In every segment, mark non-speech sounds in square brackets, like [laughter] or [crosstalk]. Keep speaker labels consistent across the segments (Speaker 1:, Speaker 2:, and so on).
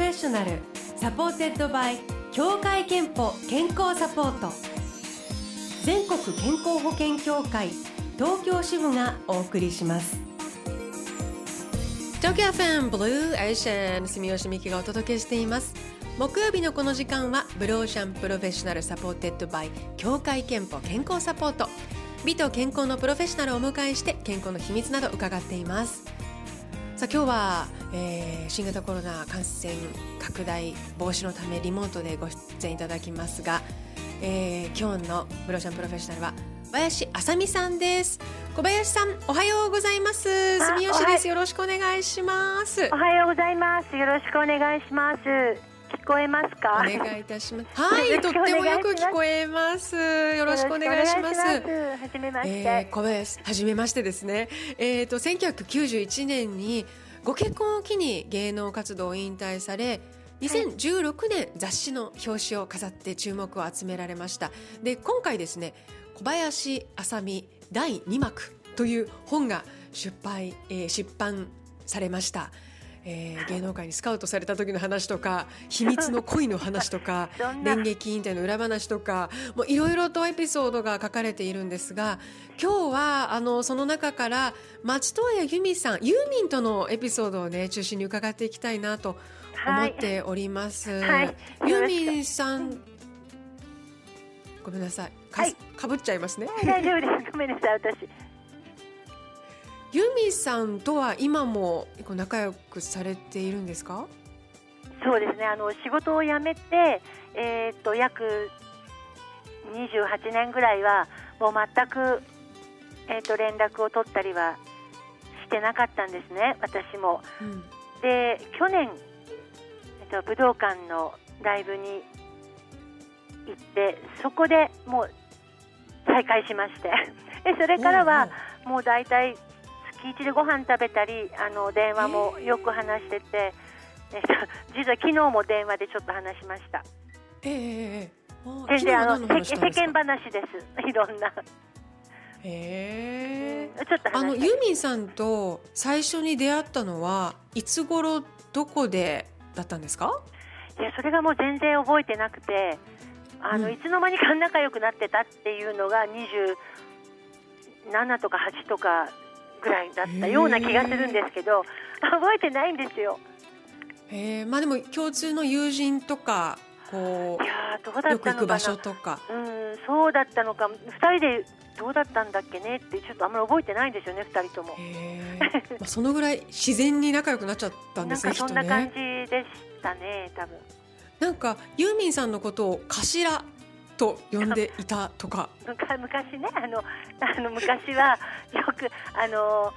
Speaker 1: フェッショナル supported by 協会けんぽ健康サポート。全国健康保険協会東京支部がお送りします。東京 FM Blue Ocean 住吉美紀がお届けしています。木曜日のこの時間は Blue Ocean Professional supported by 協会けんぽ健康サポート。美と健康のプロフェッショナルをお迎えして健康の秘密など伺っています。さあ今日は、えー、新型コロナ感染拡大防止のためリモートでご出演いただきますが、えー、今日のブローシャンプロフェッショナルは小林あさみさんです。小林さんおはようございます。住吉です。よろしくお願いします。
Speaker 2: おはようございます。よろしくお願いします聞こえますか？
Speaker 1: お願いいたします。はい、とってもよく聞こえます。よろしくお願いします。は
Speaker 2: じめまして。え
Speaker 1: ー、小林、はじめましてですね。えっ、ー、と、1991年にご結婚を機に芸能活動を引退され。2016年雑誌の表紙を飾って注目を集められましたで今回ですね小林あさみ第2幕という本が出版、えー、出版されましたえー、芸能界にスカウトされた時の話とか [laughs] 秘密の恋の話とか [laughs] 電撃引退の裏話とかもういろいろとエピソードが書かれているんですが今日はあのその中から松任谷由実さんユーミンとのエピソードをね中心に伺っていきたいなと思っております。はい。はい、ユーミンさんごめんなさい。か,、かぶっちゃいますね。
Speaker 2: 大丈夫です。ごめんなさい。私。
Speaker 1: ユミさんとは今も仲良くされているんですか？
Speaker 2: そうですね。あの仕事を辞めて、えー、っと約28年ぐらいはもう全く、えー、っと連絡を取ったりはしてなかったんですね。私も。うん、で去年、えっと、武道館のライブに行ってそこでもう再会しまして。[laughs] でそれからはもう大体月一でご飯食べたりあの電話もよく話してて、えー、[laughs] 実は昨日も電話でちょっと話しました。
Speaker 1: え
Speaker 2: ー、全然あの世間話です [laughs] いろんな。
Speaker 1: へえ。ちょっとあのユーミンさんと最初に出会ったのはいつ頃どこでだったんですか？
Speaker 2: いやそれがもう全然覚えてなくて、あの、うん、いつの間にか仲良くなってたっていうのが二十七とか八とかぐらいだったような気がするんですけど覚えてないんですよ。
Speaker 1: えまあでも共通の友人とかこういやどうだったのか場所とか。
Speaker 2: うんそうだったのか。2人でどうだったんだっけねってちょっとあんまり覚えてないんですよね2人とも。
Speaker 1: まあそのぐらい自然に仲良くなっちゃったんですね。
Speaker 2: そんな感じでしたね多分。
Speaker 1: なんかユーミンさんのことを頭と呼んでいたとか。
Speaker 2: 昔ねあのあの昔はよくあの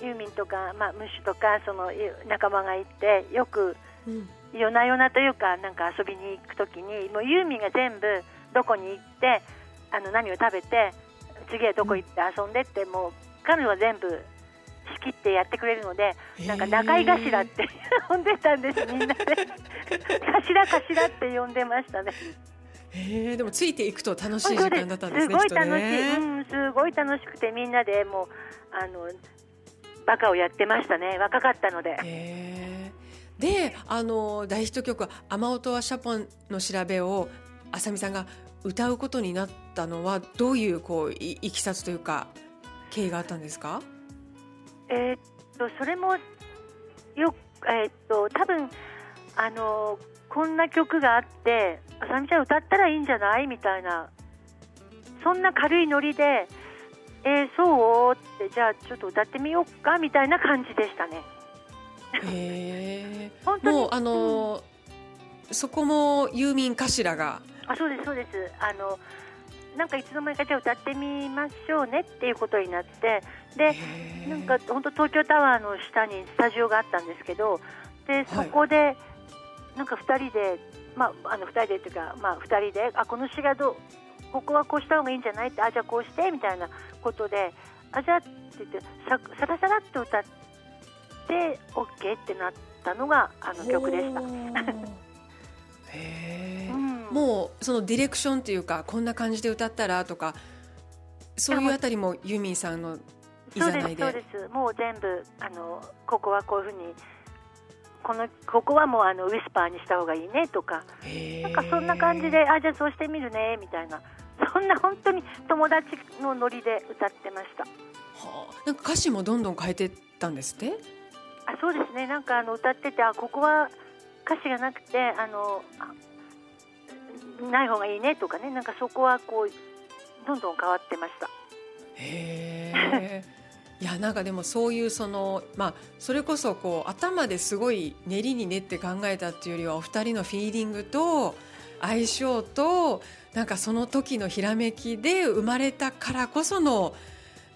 Speaker 2: ユーミンとか、まあ、ムッシュとかその仲間がいてよく、うん、夜な夜なというかなんか遊びに行くときにもうユーミンが全部どこに行ってあの何を食べて次はどこ行って遊んでって、うん、もう彼女は全部仕切ってやってくれるので、なんか中井頭って呼んでたんですみんな [laughs] で頭頭って呼んでましたね。
Speaker 1: えー、でもついていくと楽しい時間だったんですね。
Speaker 2: すごい楽しい、ね、うん、すごい楽しくてみんなでもうあのバカをやってましたね。若かったので。
Speaker 1: えー、で、あの大ヒット曲雨音はシャポンの調べをあさみさんが歌うことになったのはどういうこういいきさつというか経緯があったんですか？
Speaker 2: えー、っとそれもよえー、っと多分あのこんな曲があってあさみちゃん歌ったらいいんじゃない？みたいな。そんな軽いノリでえー、そう？ってじゃあちょっと歌ってみようか？みたいな感じでしたね。
Speaker 1: へえ。[laughs] もうあのーうん、そこもユーミン頭が。
Speaker 2: あそうですそうです。あのなんかいつの間にかじゃあ歌ってみましょうねっていうことになってでなんか本当東京タワーの下にスタジオがあったんですけどでそこで、はいなんか2人で、まあ、あの2人でっていうか、まあ、2人であこの詩がどうここはこうした方がいいんじゃないってあじゃあこうしてみたいなことであじゃあって言ってささらさらっと歌って OK ってなったのがあの曲でした。[laughs]
Speaker 1: へうん、もうそのディレクションっていうかこんな感じで歌ったらとかそういうあたりもユーミンさんのいざないで。
Speaker 2: そうですそうです。もう全部あのここはこういうふうにこのここはもうあのウィスパーにした方がいいねとかなんかそんな感じであじゃあそうしてみるねみたいな。そんな本当に友達のノリで歌ってました。
Speaker 1: はあ、なんか歌詞もどんどん変えてったんですって？
Speaker 2: あそうですね。なんかあの歌っててあここは歌詞がなくてあのない方がいいねとかね。なんかそこはこうどんどん変わってました。
Speaker 1: へえ [laughs] いやなんかでもそういうそのまあそれこそこう頭ですごい練りに練って考えたっていうよりはお二人のフィーリングと相性となんかその時のひらめきで生まれたからこその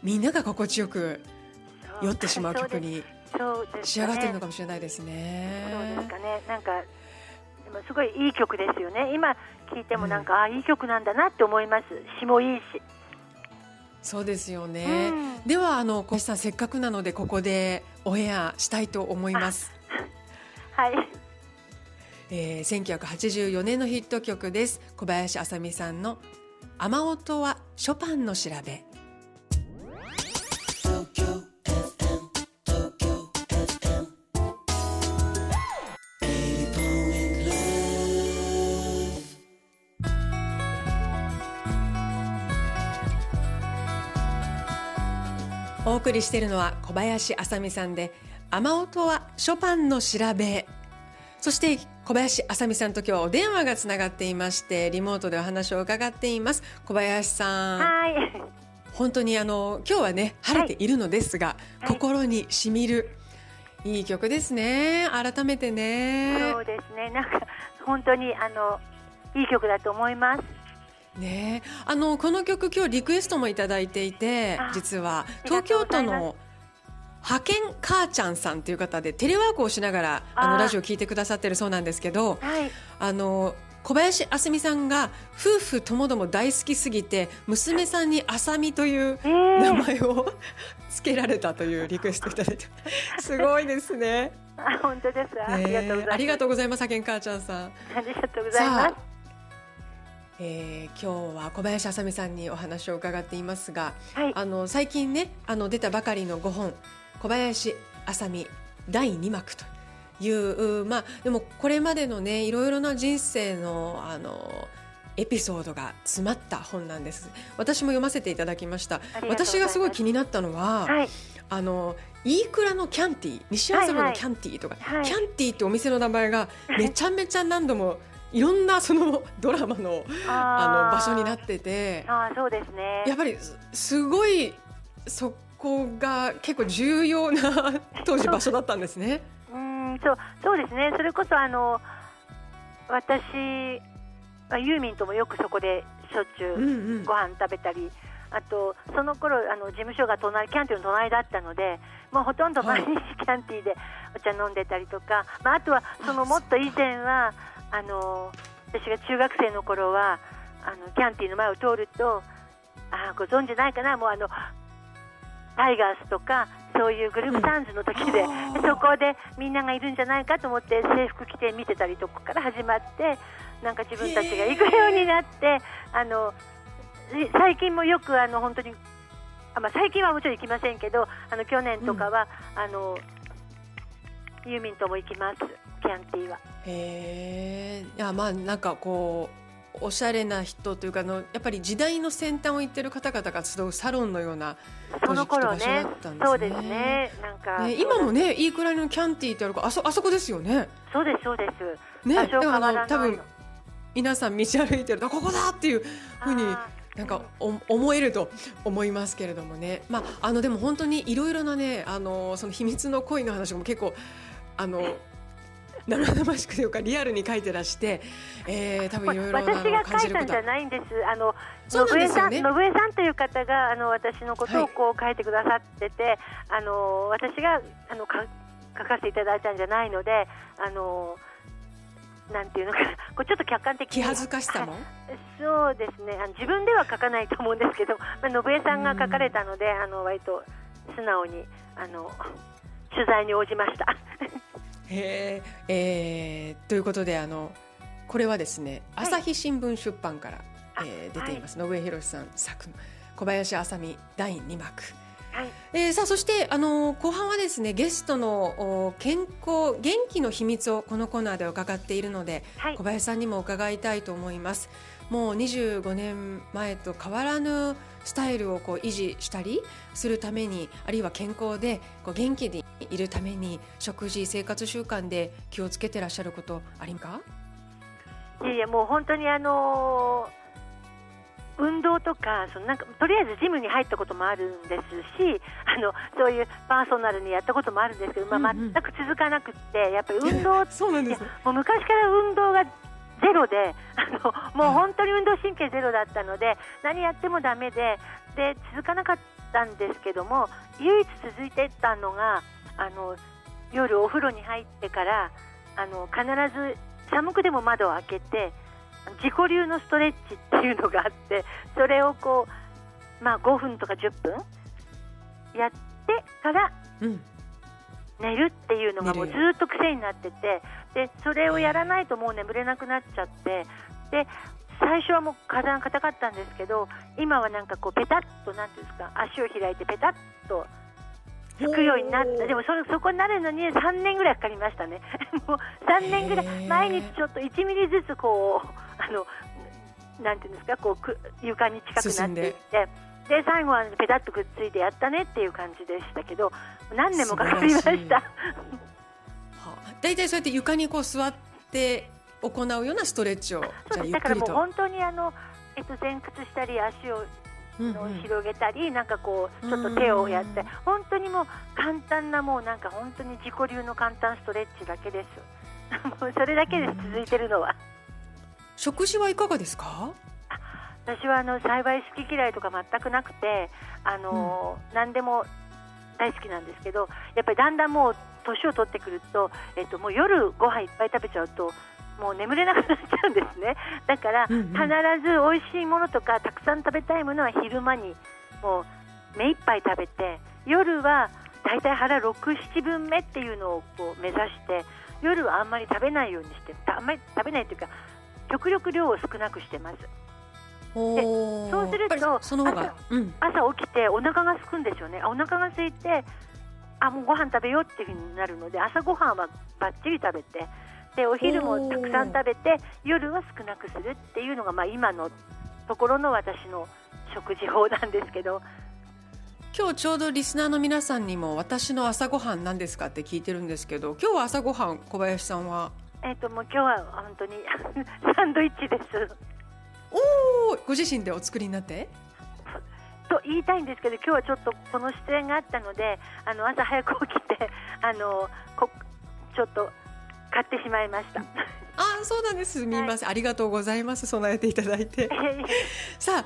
Speaker 1: みんなが心地よく酔ってしまう曲に仕上がってるのかもしれないですね。
Speaker 2: そうですかね。なんかでもすごいいい曲ですよね。今聞いてもなんか、うん、あいい曲なんだなって思います。詞もいいし
Speaker 1: そうですよね、うん、ではあの小石さんせっかくなのでここでオンエアしたいと思います。[laughs]
Speaker 2: はい。
Speaker 1: えー、1984年のヒット曲です。小林あさみさんの「雨音はショパンの調べ」お送りしているのは小林あさみさんで雨音はショパンの調べ。そして小林あさみさんと今日はお電話がつながっていましてリモートでお話を伺っています。小林さ
Speaker 2: ん。はい。
Speaker 1: 本当にあの今日はね晴れているのですが、はい、心にしみるいい曲ですね。改めてね。
Speaker 2: そうですね。なんか本当にあのいい曲だと思います
Speaker 1: ねあのこの曲今日リクエストもいただいていて実は東京都の派遣母ちゃんさんという方でテレワークをしながらあのラジオを聞いてくださってるそうなんですけど、
Speaker 2: はい、
Speaker 1: あの小林あすみさんが夫婦ともども大好きすぎて娘さんにあさみという名前を [laughs] 付けられたというリクエストいただいてすごいですね。[laughs]
Speaker 2: あ本当です、あ
Speaker 1: りがとうございます。派遣母ちゃんさん。あ
Speaker 2: りがとうございます。
Speaker 1: えー、今日は小林あさみさんにお話を伺っていますが、
Speaker 2: はい、
Speaker 1: あの最近ねあの出たばかりの5本小林あさみ第2幕というまあでもこれまでのねいろいろな人生のあのエピソードが詰まった本なんです。私も読ませていただきました。私がすごい気になったのは、
Speaker 2: はい、
Speaker 1: あの飯倉のキャンティ西麻布のキャンティとか、はい。はい、キャンティってお店の名前がめちゃめちゃ何度もいろんなそのドラマのあの場所になってて。
Speaker 2: あそうですね。
Speaker 1: やっぱりすごいそこが結構重要な [laughs] 当時場所だったんですね。
Speaker 2: うんそうそうですね。それこそあの私ユーミンともよくそこでしょっちゅうご飯食べたり、うんうん、あとその頃あの事務所が隣キャンティの隣だったのでもうほとんど毎日キャンティでお茶飲んでたりとか、はい、まあ、あとはそのもっと以前はあの私が中学生の頃はあのキャンティの前を通るとあご存知ないかな？もうあのタイガースとかそういうグループサンズの時で、うん、そこでみんながいるんじゃないかと思って制服着て見てたりとかから始まってなんか自分たちが行くようになってあの最近もよくあの本当にあ、まあ、最近はもちろん行きませんけどあの去年とかは、うん、あのユーミンとも行きます。キャンティは。
Speaker 1: へえいやまあなんかこうおしゃれな人というかのやっぱり時代の先端を行ってる方々が集うサロンのような
Speaker 2: その頃ね。そうですね。なんか、
Speaker 1: ね、今もねいいくらいのキャンティってあるかあそあそこですよね。
Speaker 2: そうですそうです。
Speaker 1: ねでもあの多分皆さん道歩いてるとここだっていうふうになんか思えると思いますけれどもね、まあ、あのでも本当にいろいろなねあのその秘密の恋の話も結構あの生々しくというかリアルに書いてらして、えー、多分いろいろ
Speaker 2: 私が書いたんじゃないんです。あの信江さん、信江さんという方があの私のことをこう書いてくださってて、はい、あの私があのか書かせていただいたんじゃないので、あの。なんていうのかこうちょっと客観的
Speaker 1: 気恥ずかしさも、
Speaker 2: そうですねあの自分では書かないと思うんですけど、まあ、信江さんが書かれたのであの割と素直にあの取材に応じました。
Speaker 1: へえー、ということであのこれはですね、はい、朝日新聞出版から、えー、出ています、はい、信江博さん作の小林あさみ第2幕。はい、えー、さあそしてあの後半はですねゲストの健康元気の秘密をこのコーナーで伺っているので、はい、小林さんにも伺いたいと思います。もう25年前と変わらぬスタイルをこう維持したりするためにあるいは健康でこう元気にいるために食事生活習慣で気をつけてらっしゃることありますか？
Speaker 2: いやいやもう本当にあのー運動とかそのなんかとりあえずジムに入ったこともあるんですしあのそういうパーソナルにやったこともあるんですけど、まあ、全く続かなくってやっぱり運動 [laughs]
Speaker 1: そうなんです。
Speaker 2: もう昔から運動がゼロであのもう本当に運動神経ゼロだったので何やってもだめでで続かなかったんですけども唯一続いてたのがあの夜お風呂に入ってからあの必ず寒くでも窓を開けて自己流のストレッチっていうのがあってそれをこう、まあ、5分とか10分やってから寝るっていうのがもうずっと癖になっててでそれをやらないともう眠れなくなっちゃってで最初はもう体が硬かったんですけど今はなんかこうペタッとなんていうんですか足を開いてペタッとつくようになったでもそそこになるのに3年ぐらいかかりましたね。[laughs] もう3年ぐらい毎日ちょっと1ミリずつこうあのなんていうんですかこうく床に近くなっていってで最後はペタッとくっついてやったねっていう感じでしたけど何年もかかりました。[laughs]
Speaker 1: 大体そうやって床にこう座って行うようなストレッチを
Speaker 2: だからもう本当にあの、えっと、前屈したり足をの広げたり、うんうん、なんかこうちょっと手をやって、本当にもう簡単なもうなんか本当に自己流の簡単ストレッチだけです。[laughs] それだけです続いてるのは、
Speaker 1: 食事はいかがですか？
Speaker 2: 私はあの幸い好き嫌いとか全くなくてあの、うん、何でも大好きなんですけどやっぱりだんだんもう年を取ってくると、えっと、もう夜ご飯いっぱい食べちゃうともう眠れなくなっちゃうんですね。[laughs] だから必ず美味しいものとかたくさん食べたいものは昼間にもう目いっぱい食べて夜はだいたい腹6、7分目っていうのをこう目指して夜はあんまり食べないようにしてあんまり食べないというか極力量を少なくしてます。でそうすると朝,、うん、朝起きてお腹が空くんですよね。お腹が空いてあもうご飯食べようっていうふうになるので朝ごはんはばっちり食べてでお昼もたくさん食べて夜は少なくするっていうのが、まあ、今のところの私の食事法なんですけど。
Speaker 1: 今日ちょうどリスナーの皆さんにも私の朝ごはん何ですかって聞いてるんですけど今日は朝ごはん小林さんは？
Speaker 2: えっ、ともう今日は本当に [laughs] サンドイッチです
Speaker 1: おおご自身でお作りになって？
Speaker 2: と言いたいんですけど今日はちょっとこの出演があったのであの朝早く起きて [laughs] あのこちょっと買ってしまいました。
Speaker 1: あそうなんです。みません、はい、ありがとうございます。備えていただいて。[laughs] さあ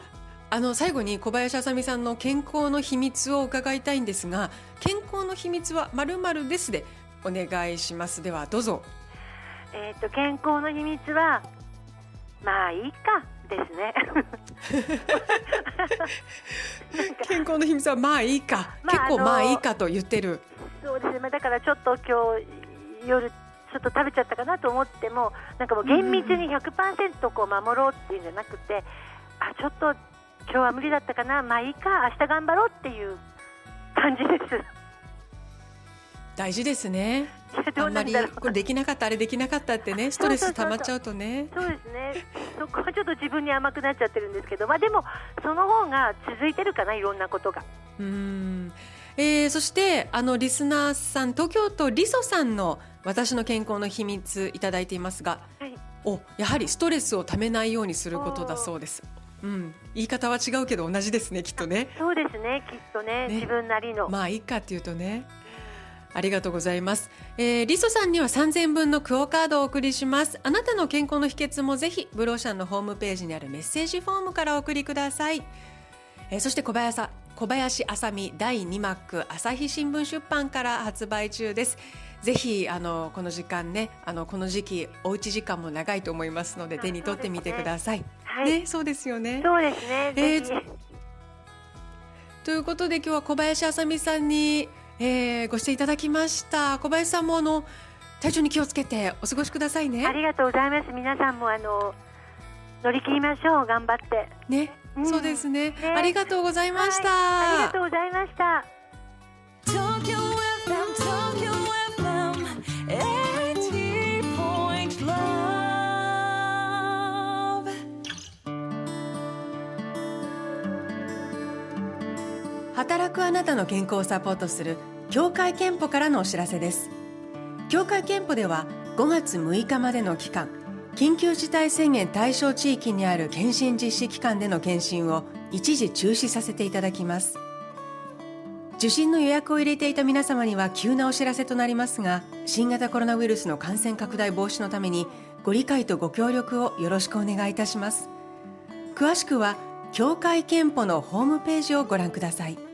Speaker 1: あの最後に小林あさみさんの健康の秘密を伺いたいんですが健康の秘密はまるまるですでお願いします。ではどうぞ。
Speaker 2: えっ、と健康の秘密はまあいいかですね。[laughs]
Speaker 1: 健康の秘密はまあいいか、まあ、結構まあいいかと言ってる。
Speaker 2: そうですね。だからちょっと今日夜ちょっと食べちゃったかなと思ってもなんかもう厳密に100%こう守ろうっていうんじゃなくてあちょっと今日は無理だったかな。まあいいか。明日頑張ろうっていう感じです
Speaker 1: 大事ですね。[laughs] あんまりこれできなかったあれできなかったってねストレス溜まっちゃうとね。
Speaker 2: そうですね。そこはちょっと自分に甘くなっちゃってるんですけどまあでもその方が続いてるかないろんなことが。
Speaker 1: うん。えー、そしてあのリスナーさん東京都りそさんの私の健康の秘密いただいていますが、はい、おやはりストレスをためないようにすることだそうです。うん、言い方は違うけど同じですねきっとね。
Speaker 2: そうですねきっとね、ね、自分なりの。
Speaker 1: まあいいかっていうとね。ありがとうございます。えー、リソさんには3000分のクオカードをお送りします。あなたの健康の秘訣もぜひブローシャンのホームページにあるメッセージフォームからお送りください。えー、そして小林さん、小林あさみ第2幕朝日新聞出版から発売中です。ぜひあのこの時間ねあのこの時期おうち時間も長いと思いますので手に取ってみてください。ね、はい、ね、そうですよね。
Speaker 2: そうですね。えー、
Speaker 1: ということで今日は小林あさみさんに、えー、ご出演いただきました小林さんもあの体調に気をつけてお過ごしくださいね。
Speaker 2: ありがとうございます。皆さんもあの乗り切りましょう頑張って。
Speaker 1: ね、うん、そうですね、ね、ありがとうございました、
Speaker 2: はい、ありがとうございました。
Speaker 1: 働くあなたの健康をサポートする協会憲法からのお知らせです。協会憲法では5月6日までの期間緊急事態宣言対象地域にある健診実施機関での健診を一時中止させていただきます。受診の予約を入れていた皆様には急なお知らせとなりますが新型コロナウイルスの感染拡大防止のためにご理解とご協力をよろしくお願いいたします。詳しくは協会けんぽのホームページをご覧ください。